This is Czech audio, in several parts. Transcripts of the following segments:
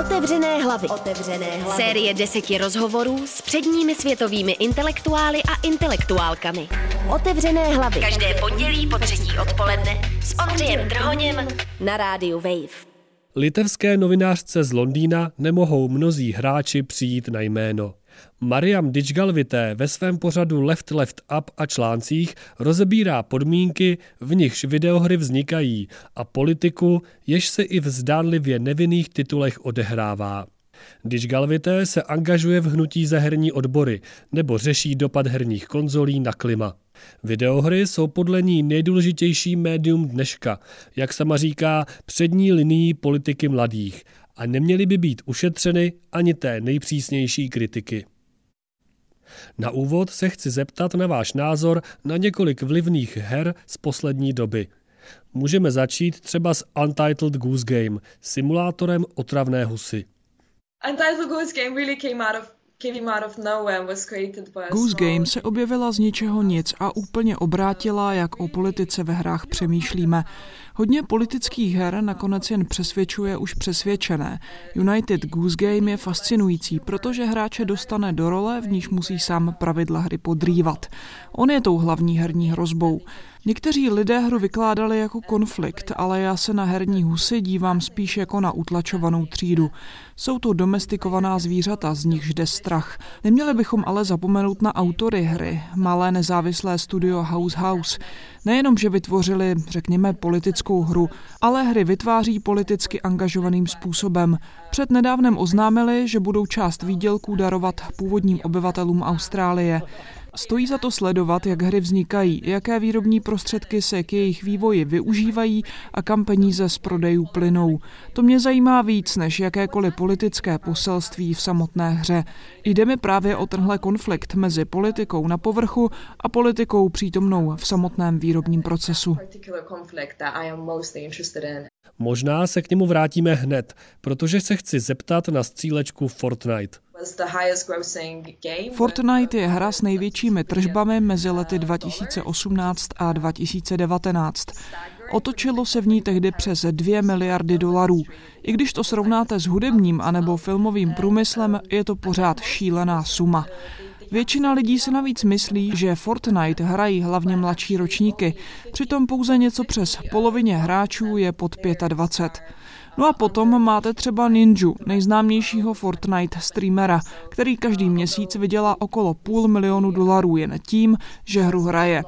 Otevřené hlavy. Otevřené hlavy. Série deseti rozhovorů s předními světovými intelektuály a intelektuálkami. Otevřené hlavy. Každé pondělí po třetí odpoledne s Ondřejem Drhoněm na rádiu Wave. Litevské novinářce z Londýna nemohou mnozí hráči přijít na jméno. Mariam Dičgalvité ve svém pořadu Left Left Up a článcích rozebírá podmínky, v nichž videohry vznikají a politiku, jež se i v zdánlivě nevinných titulech odehrává. Dičgalvité se angažuje v hnutí za herní odbory nebo řeší dopad herních konzolí na klima. Videohry jsou podle ní nejdůležitější médium dneška, jak sama říká, přední linií politiky mladých a neměly by být ušetřeny ani té nejpřísnější kritiky. Na úvod se chci zeptat na váš názor na několik vlivných her z poslední doby. Můžeme začít třeba s Untitled Goose Game, simulátorem otravné husy. Untitled Goose Game really came out of Goose Game se objevila z ničeho nic a úplně obrátila, jak o politice ve hrách přemýšlíme. Hodně politických her nakonec jen přesvědčuje už přesvědčené. United Goose Game je fascinující, protože hráče dostane do role, v níž musí sám pravidla hry podrývat. On je tou hlavní herní hrozbou. Někteří lidé hru vykládali jako konflikt, ale já se na herní husy dívám spíš jako na utlačovanou třídu. Jsou to domestikovaná zvířata, z nichž jde strach. Neměli bychom ale zapomenout na autory hry, malé nezávislé studio House House. Nejenom, že vytvořili, řekněme, politickou hru, ale hry vytváří politicky angažovaným způsobem. Před nedávnem oznámili, že budou část výdělků darovat původním obyvatelům Austrálie. Stojí za to sledovat, jak hry vznikají, jaké výrobní prostředky se k jejich vývoji využívají a kam peníze z prodejů plynou. To mě zajímá víc než jakékoliv politické poselství v samotné hře. Jde mi právě o tenhle konflikt mezi politikou na povrchu a politikou přítomnou v samotném výrobním procesu. Možná se k němu vrátíme hned, protože se chci zeptat na střílečku Fortnite. Fortnite je hra s největšími tržbami mezi lety 2018 a 2019. Otočilo se v ní tehdy přes 2 miliardy dolarů. I když to srovnáte s hudebním anebo filmovým průmyslem, je to pořád šílená suma. Většina lidí si navíc myslí, že Fortnite hrají hlavně mladší ročníky, přitom pouze něco přes polovině hráčů je pod 25. No a potom máte třeba Ninju, nejznámějšího Fortnite streamera, který každý měsíc vydělá okolo půl milionu dolarů jen tím, že hru hraje.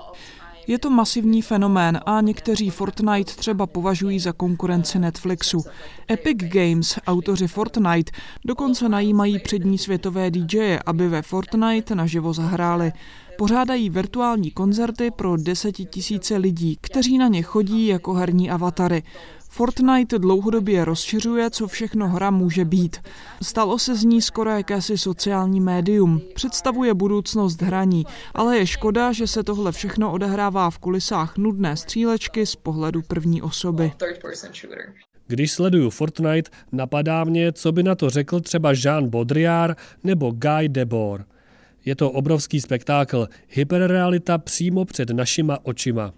Je to masivní fenomén a někteří Fortnite třeba považují za konkurenci Netflixu. Epic Games, autoři Fortnite, dokonce najímají přední světové DJe, aby ve Fortnite naživo zahráli. Pořádají virtuální koncerty pro desetitisíce lidí, kteří na ně chodí jako herní avatary. Fortnite dlouhodobě rozšiřuje, co všechno hra může být. Stalo se z ní skoro jakési sociální médium. Představuje budoucnost hraní, ale je škoda, že se tohle všechno odehrává v kulisách nudné střílečky z pohledu první osoby. Když sleduju Fortnite, napadá mě, co by na to řekl třeba Jean Baudrillard nebo Guy Debord. Je to obrovský spektákl, hyperrealita přímo před našima očima.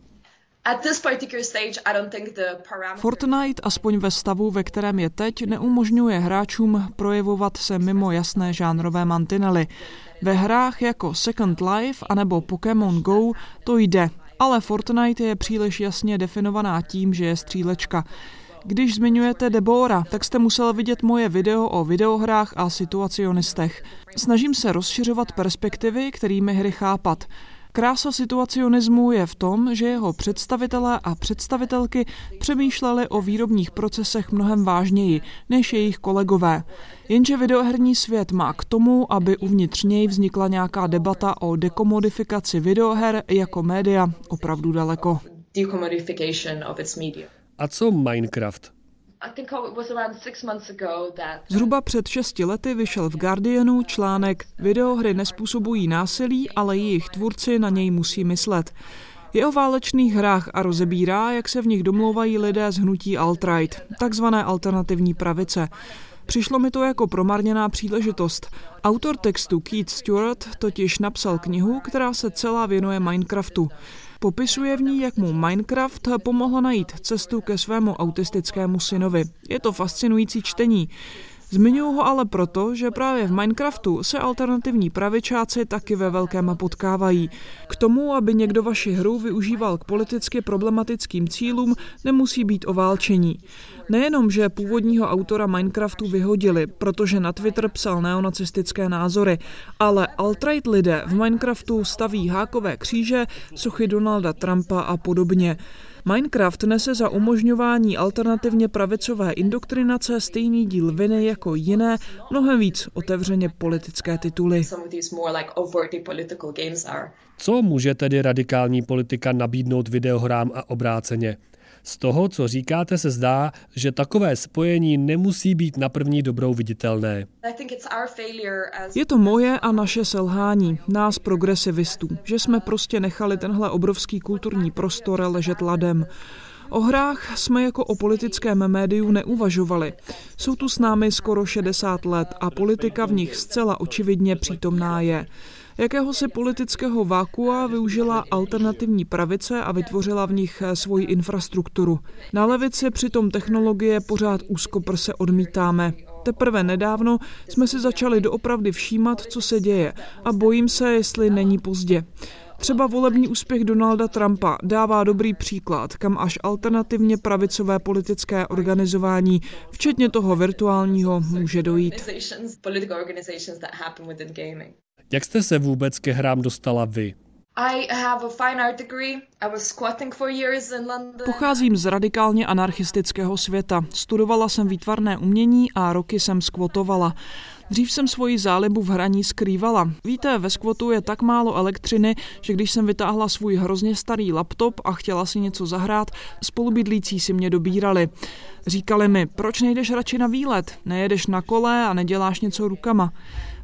Fortnite, aspoň ve stavu, ve kterém je teď, neumožňuje hráčům projevovat se mimo jasné žánrové mantinely. Ve hrách jako Second Life anebo Pokémon Go to jde, ale Fortnite je příliš jasně definovaná tím, že je střílečka. Když zmiňujete Debora, tak jste musel vidět moje video o videohrách a situacionistech. Snažím se rozšiřovat perspektivy, kterými hry chápat. Krása situacionismu je v tom, že jeho představitelé a představitelky přemýšleli o výrobních procesech mnohem vážněji než jejich kolegové. Jenže videoherní svět má k tomu, aby uvnitř něj vznikla nějaká debata o dekomodifikaci videoher jako média opravdu daleko. A co Minecraft? Zhruba před šesti lety vyšel v Guardianu článek Videohry nespůsobují násilí, ale jejich tvůrci na něj musí myslet. Je o válečných hrách a rozebírá, jak se v nich domlouvají lidé z hnutí alt-right, takzvané alternativní pravice. Přišlo mi to jako promarněná příležitost. Autor textu Keith Stewart totiž napsal knihu, která se celá věnuje Minecraftu. Popisuje v ní, jak mu Minecraft pomohl najít cestu ke svému autistickému synovi. Je to fascinující čtení. Zmiňuji ho ale proto, že právě v Minecraftu se alternativní pravičáci taky ve velkém potkávají. K tomu, aby někdo vaši hru využíval k politicky problematickým cílům, nemusí být o válčení. Nejenom, že původního autora Minecraftu vyhodili, protože na Twitter psal neonacistické názory, ale alt-right lidé v Minecraftu staví hákové kříže, sochy Donalda Trumpa a podobně. Minecraft nese za umožňování alternativně pravicové indoktrinace stejný díl viny jako jiné, mnohem víc otevřeně politické tituly. Co může tedy radikální politika nabídnout videohrám a obráceně? Z toho, co říkáte, se zdá, že takové spojení nemusí být na první dobrou viditelné. Je to moje a naše selhání, nás progresivistů, že jsme prostě nechali tenhle obrovský kulturní prostor ležet ladem. O hrách jsme jako o politickém médiu neuvažovali. Jsou tu s námi skoro 60 let a politika v nich zcela očividně přítomná je. Jakéhosi politického vákua využila alternativní pravice a vytvořila v nich svoji infrastrukturu. Na levici přitom technologie pořád úzkoprse odmítáme. Teprve nedávno jsme si začali doopravdy všímat, co se děje a bojím se, jestli není pozdě. Třeba volební úspěch Donalda Trumpa dává dobrý příklad, kam až alternativně pravicové politické organizování, včetně toho virtuálního, může dojít. Jak jste se vůbec ke hrám dostala vy? Pocházím z radikálně anarchistického světa. Studovala jsem výtvarné umění a roky jsem skvotovala. Dřív jsem svoji zálibu v hraní skrývala. Víte, ve skvotu je tak málo elektřiny, že když jsem vytáhla svůj hrozně starý laptop a chtěla si něco zahrát, spolubydlící si mě dobírali. Říkali mi, proč nejdeš radši na výlet, nejedeš na kole a neděláš něco rukama.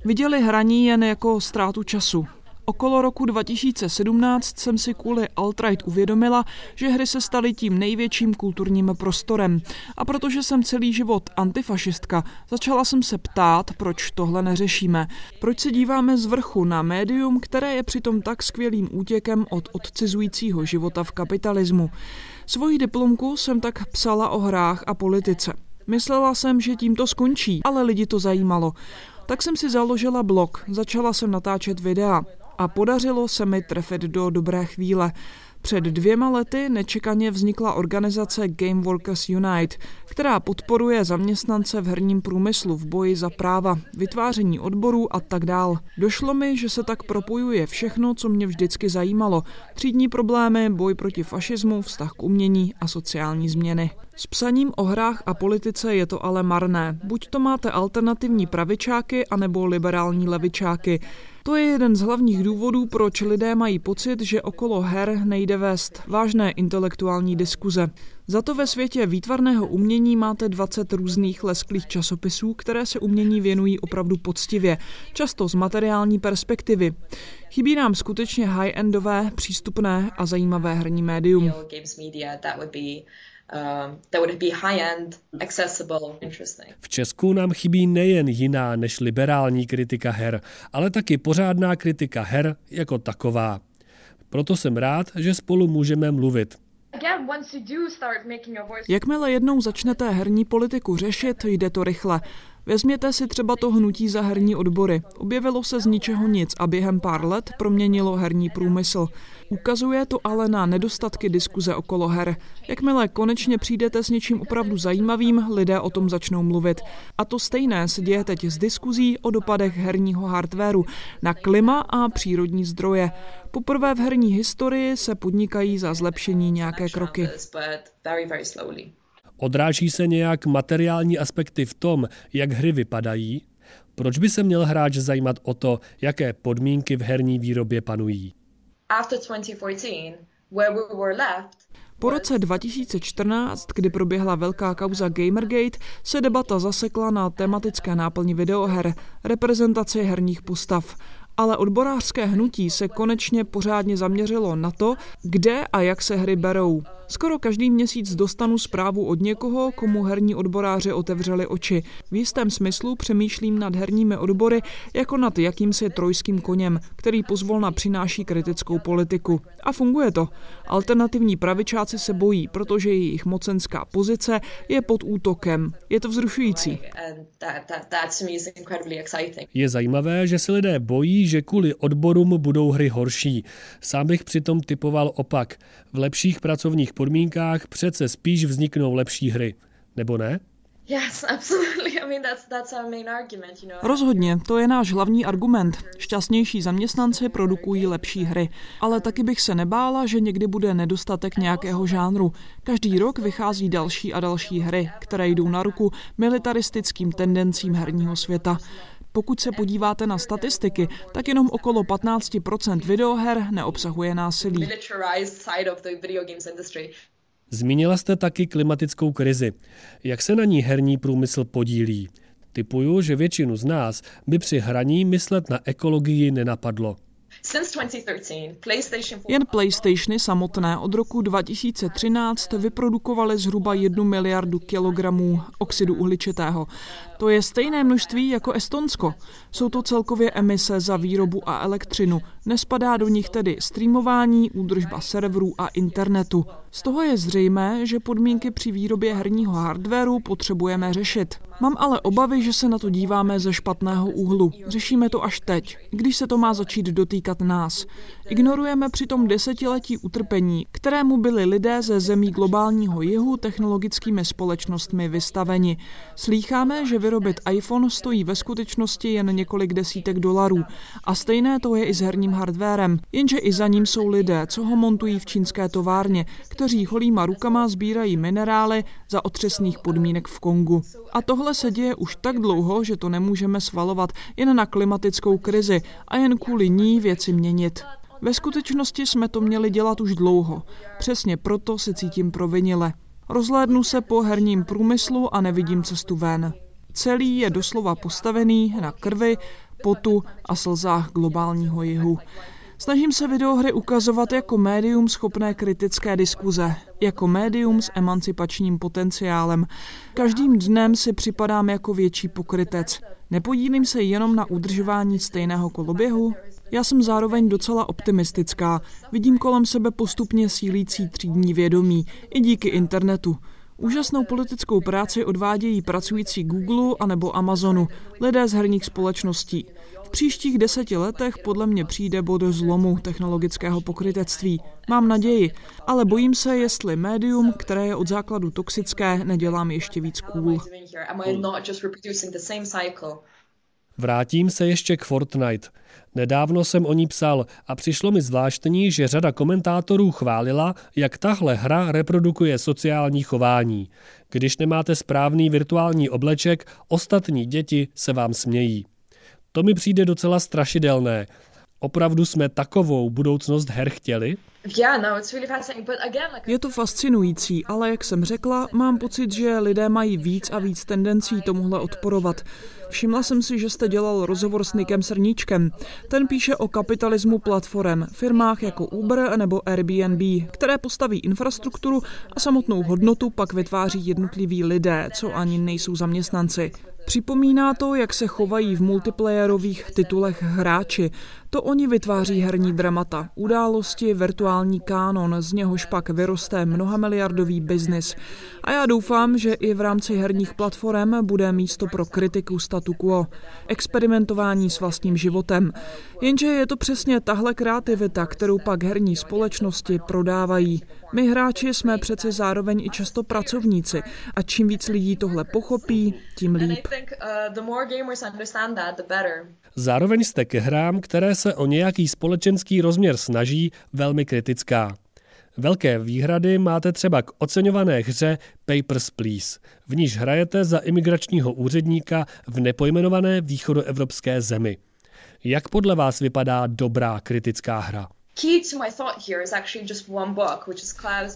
Viděli hraní jen jako ztrátu času. Okolo roku 2017 jsem si kvůli alt-right uvědomila, že hry se staly tím největším kulturním prostorem. A protože jsem celý život antifašistka, začala jsem se ptát, proč tohle neřešíme. Proč se díváme z vrchu na médium, které je přitom tak skvělým útěkem od odcizujícího života v kapitalismu. Svoji diplomku jsem tak psala o hrách a politice. Myslela jsem, že tím to skončí, ale lidi to zajímalo. Tak jsem si založila blog, začala jsem natáčet videa a podařilo se mi trefit do dobré chvíle. Před dvěma lety nečekaně vznikla organizace Game Workers Unite, která podporuje zaměstnance v herním průmyslu v boji za práva, vytváření odborů a tak dál. Došlo mi, že se tak propojuje všechno, co mě vždycky zajímalo. Třídní problémy, boj proti fašismu, vztah k umění a sociální změny. S psaním o hrách a politice je to ale marné. Buď to máte alternativní pravičáky, anebo liberální levičáky. To je jeden z hlavních důvodů, proč lidé mají pocit, že okolo her nejde vést vážné intelektuální diskuze. Za to ve světě výtvarného umění máte 20 různých lesklých časopisů, které se umění věnují opravdu poctivě, často z materiální perspektivy. Chybí nám skutečně high-endové, přístupné a zajímavé herní médium. Um, that would be high-end, accessible, interesting. V Česku nám chybí nejen jiná než liberální kritika her, ale taky pořádná kritika her jako taková. Proto jsem rád, že spolu můžeme mluvit. Jakmile jednou začnete herní politiku řešit, jde to rychle. Vezměte si třeba to hnutí za herní odbory. Objevilo se z ničeho nic a během pár let proměnilo herní průmysl. Ukazuje to ale na nedostatky diskuze okolo her. Jakmile konečně přijdete s něčím opravdu zajímavým, lidé o tom začnou mluvit. A to stejné se děje teď s diskuzí o dopadech herního hardwareu na klima a přírodní zdroje. Poprvé v herní historii se podnikají za zlepšení nějaké kroky. Odráží se nějak materiální aspekty v tom, jak hry vypadají? Proč by se měl hráč zajímat o to, jaké podmínky v herní výrobě panují? Po roce 2014, kdy proběhla velká kauza Gamergate, se debata zasekla na tematické náplni videoher, reprezentaci herních postav ale odborářské hnutí se konečně pořádně zaměřilo na to, kde a jak se hry berou. Skoro každý měsíc dostanu zprávu od někoho, komu herní odboráři otevřeli oči. V jistém smyslu přemýšlím nad herními odbory jako nad jakýmsi trojským koněm, který pozvolna přináší kritickou politiku. A funguje to. Alternativní pravičáci se bojí, protože jejich mocenská pozice je pod útokem. Je to vzrušující. Je zajímavé, že se lidé bojí, že kvůli odborům budou hry horší. Sám bych přitom typoval opak. V lepších pracovních podmínkách přece spíš vzniknou lepší hry. Nebo ne? Rozhodně, to je náš hlavní argument. Šťastnější zaměstnanci produkují lepší hry. Ale taky bych se nebála, že někdy bude nedostatek nějakého žánru. Každý rok vychází další a další hry, které jdou na ruku militaristickým tendencím herního světa. Pokud se podíváte na statistiky, tak jenom okolo 15% videoher neobsahuje násilí. Zmínila jste taky klimatickou krizi. Jak se na ní herní průmysl podílí? Typuju, že většinu z nás by při hraní myslet na ekologii nenapadlo. Jen PlayStationy samotné od roku 2013 vyprodukovaly zhruba 1 miliardu kilogramů oxidu uhličitého. To je stejné množství jako Estonsko. Jsou to celkově emise za výrobu a elektřinu. Nespadá do nich tedy streamování, údržba serverů a internetu. Z toho je zřejmé, že podmínky při výrobě herního hardwareu potřebujeme řešit. Mám ale obavy, že se na to díváme ze špatného úhlu. Řešíme to až teď, když se to má začít dotýkat nás. Ignorujeme přitom desetiletí utrpení, kterému byli lidé ze zemí globálního jihu technologickými společnostmi vystaveni. Slýcháme, že vyrobit iPhone stojí ve skutečnosti jen několik desítek dolarů. A stejné to je i s herním hardwarem, jenže i za ním jsou lidé, co ho montují v čínské továrně, kteří holýma rukama sbírají minerály za otřesných podmínek v Kongu. A tohle se děje už tak dlouho, že to nemůžeme svalovat jen na klimatickou krizi a jen kvůli ní věci měnit. Ve skutečnosti jsme to měli dělat už dlouho. Přesně proto se cítím provinile. Rozhlédnu se po herním průmyslu a nevidím cestu ven. Celý je doslova postavený na krvi, potu a slzách globálního jihu. Snažím se videohry ukazovat jako médium schopné kritické diskuze, jako médium s emancipačním potenciálem. Každým dnem si připadám jako větší pokrytec. Nepodílím se jenom na udržování stejného koloběhu? Já jsem zároveň docela optimistická. Vidím kolem sebe postupně sílící třídní vědomí, i díky internetu. Úžasnou politickou práci odvádějí pracující Google anebo Amazonu, lidé z herních společností. V příštích deseti letech podle mě přijde bod zlomu technologického pokrytectví. Mám naději, ale bojím se, jestli médium, které je od základu toxické, nedělám ještě víc cool. Vrátím se ještě k Fortnite. Nedávno jsem o ní psal a přišlo mi zvláštní, že řada komentátorů chválila, jak tahle hra reprodukuje sociální chování. Když nemáte správný virtuální obleček, ostatní děti se vám smějí. To mi přijde docela strašidelné. Opravdu jsme takovou budoucnost her chtěli? No, je to fascinující, ale jak jsem řekla, mám pocit, že lidé mají víc a víc tendencí tomuhle odporovat. Všimla jsem si, že jste dělal rozhovor s Nikem Srníčkem. Ten píše o kapitalismu platform, firmách jako Uber nebo Airbnb, které postaví infrastrukturu a samotnou hodnotu pak vytváří jednotliví lidé, co ani nejsou zaměstnanci. Připomíná to, jak se chovají v multiplayerových titulech hráči. To oni vytváří herní dramata, události, virtuální kánon, z něhož pak vyroste mnohamiliardový biznis. A já doufám, že i v rámci herních platform bude místo pro kritiku statu quo, experimentování s vlastním životem. Jenže je to přesně tahle kreativita, kterou pak herní společnosti prodávají. My hráči jsme přece zároveň i často pracovníci a čím víc lidí tohle pochopí, tím líp. Zároveň jste ke hrám, které se o nějaký společenský rozměr snaží, velmi kritická. Velké výhrady máte třeba k oceňované hře Papers, Please, v níž hrajete za imigračního úředníka v nepojmenované východoevropské zemi. Jak podle vás vypadá dobrá kritická hra?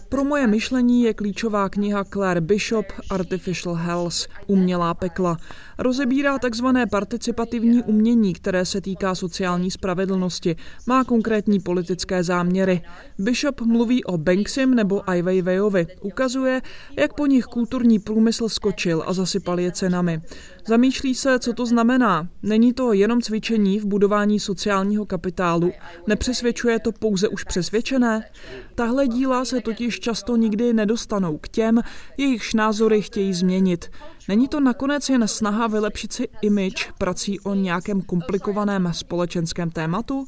Pro moje myšlení je klíčová kniha Claire Bishop Artificial Hells, Umělá pekla. Rozebírá takzvané participativní umění, které se týká sociální spravedlnosti. Má konkrétní politické záměry. Bishop mluví o Banksim nebo Ai Weiweijovi. Ukazuje, jak po nich kulturní průmysl skočil a zasypal je cenami. Zamýšlí se, co to znamená. Není to jenom cvičení v budování sociálního kapitálu. Nepřesvědčuje to pouze už přesvědčené. Tahle díla se totiž často nikdy nedostanou k těm, jejichž názory chtějí změnit. Není to nakonec jen snaha vylepšit si image prací o nějakém komplikovaném společenském tématu?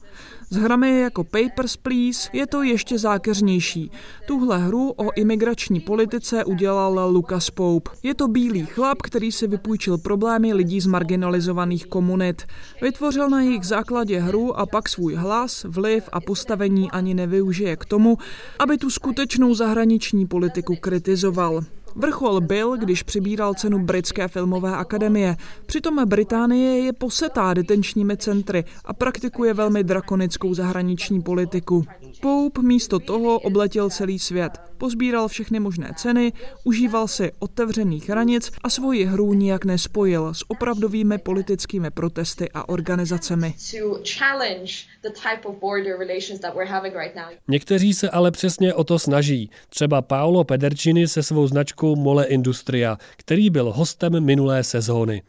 S hrami jako Papers, Please je to ještě zákeřnější. Tuhle hru o imigrační politice udělal Lucas Pope. Je to bílý chlap, který si vypůjčil problémy lidí z marginalizovaných komunit. Vytvořil na jejich základě hru a pak svůj hlas, vliv a postavení ani nevyužije k tomu, aby tu skutečnou zahraniční politiku kritizoval. Vrchol byl, když přibíral cenu Britské filmové akademie. Přitom Británie je posetá detenčními centry a praktikuje velmi drakonickou zahraniční politiku. Pope místo toho obletěl celý svět. Pozbíral všechny možné ceny, užíval si otevřených hranic a svoji hru nijak nespojil s opravdovými politickými protesty a organizacemi. Někteří se ale přesně o to snaží. Třeba Paolo Pedercini se svou značkou Mole Industria, který byl hostem minulé sezóny.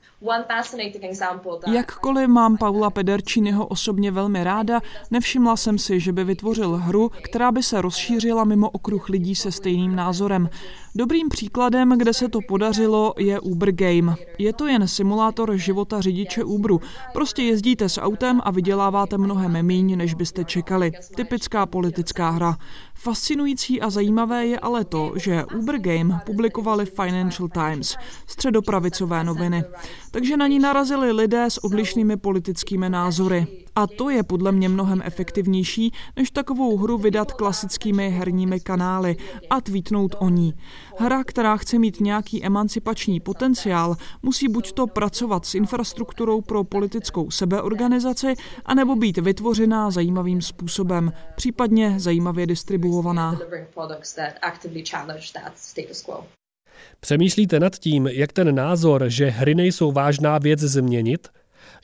Jakkoliv mám Paula Pederciniho osobně velmi ráda, nevšimla jsem si, že by vytvořil hru, která by se rozšířila mimo okruh lidí se stejným názorem. Dobrým příkladem, kde se to podařilo, je Uber Game. Je to jen simulátor života řidiče Uberu. Prostě jezdíte s autem a vyděláváte mnohem méně, než byste čekali. Typická politická hra. Fascinující a zajímavé je ale to, že Uber Game publikovali Financial Times, středopravicové noviny. Takže na ní narazili lidé s odlišnými politickými názory. A to je podle mě mnohem efektivnější, než takovou hru vydat klasickými herními kanály a tweetnout o ní. Hra, která chce mít nějaký emancipační potenciál, musí buď to pracovat s infrastrukturou pro politickou sebeorganizaci, anebo být vytvořená zajímavým způsobem, případně zajímavě distribuovaná. Přemýšlíte nad tím, jak ten názor, že hry nejsou vážná věc změnit?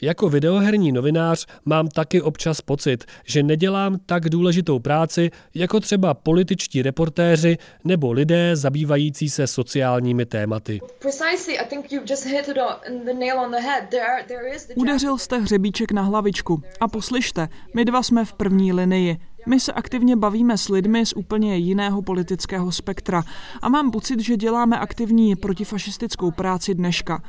Jako videoherní novinář mám taky občas pocit, že nedělám tak důležitou práci jako třeba političtí reportéři nebo lidé zabývající se sociálními tématy. Udeřil jste hřebíček na hlavičku a poslyšte, my dva jsme v první linii. My se aktivně bavíme s lidmi z úplně jiného politického spektra a mám pocit, že děláme aktivní protifašistickou práci dneška.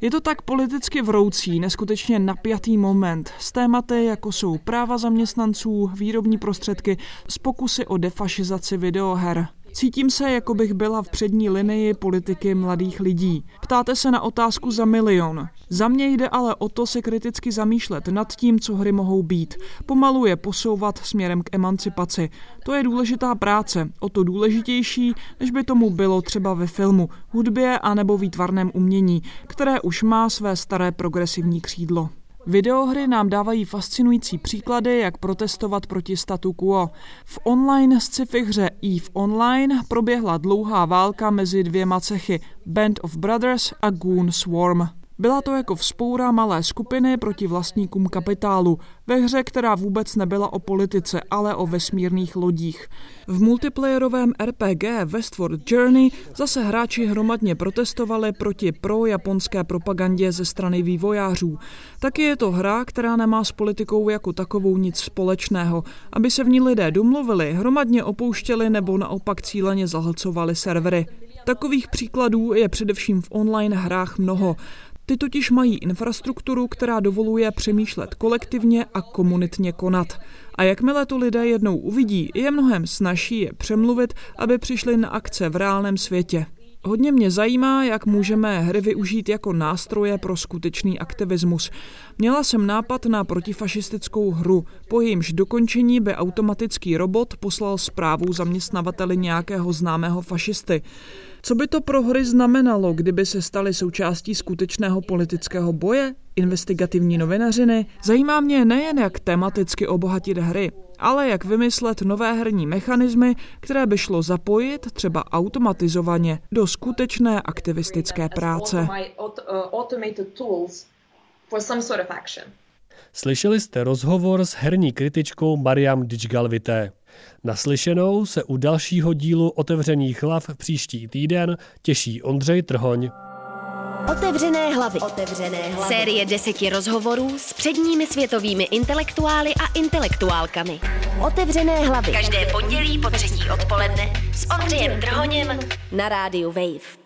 Je to tak politicky vroucí, neskutečně napjatý moment s tématy, jako jsou práva zaměstnanců, výrobní prostředky, z pokusy o defašizaci videoher. Cítím se, jako bych byla v přední linii politiky mladých lidí. Ptáte se na otázku za milion. Za mě jde ale o to se kriticky zamýšlet nad tím, co hry mohou být. Pomalu je posouvat směrem k emancipaci. To je důležitá práce, o to důležitější, než by tomu bylo třeba ve filmu, hudbě a nebo výtvarném umění, které už má své staré progresivní křídlo. Videohry nám dávají fascinující příklady, jak protestovat proti statu quo. V online sci-fi hře EVE Online proběhla dlouhá válka mezi dvěma cechy Band of Brothers a Goon Swarm. Byla to jako vzpoura malé skupiny proti vlastníkům kapitálu, ve hře, která vůbec nebyla o politice, ale o vesmírných lodích. V multiplayerovém RPG Westward Journey zase hráči hromadně protestovali proti pro-japonské propagandě ze strany vývojářů. Taky je to hra, která nemá s politikou jako takovou nic společného. Aby se v ní lidé domluvili, hromadně opouštěli nebo naopak cíleně zahlcovali servery. Takových příkladů je především v online hrách mnoho. Ty totiž mají infrastrukturu, která dovoluje přemýšlet kolektivně a komunitně konat. A jakmile to lidé jednou uvidí, je mnohem snažší je přemluvit, aby přišli na akce v reálném světě. Hodně mě zajímá, jak můžeme hry využít jako nástroje pro skutečný aktivismus. Měla jsem nápad na protifašistickou hru, po jejímž dokončení by automatický robot poslal zprávu zaměstnavateli nějakého známého fašisty. Co by to pro hry znamenalo, kdyby se staly součástí skutečného politického boje, investigativní novinařiny? Zajímá mě nejen, jak tematicky obohatit hry, ale jak vymyslet nové herní mechanismy, které by šlo zapojit třeba automatizovaně do skutečné aktivistické práce. Slyšeli jste rozhovor s herní kritičkou Mariam Džgalvité. Naslyšenou se u dalšího dílu Otevřených hlav příští týden těší Ondřej Trhoň. Otevřené hlavy. Otevřené hlavy. Série deseti rozhovorů s předními světovými intelektuály a intelektuálkami. Otevřené hlavy. Každé pondělí po třetí odpoledne s Ondřejem Drhoněm na rádiu Wave.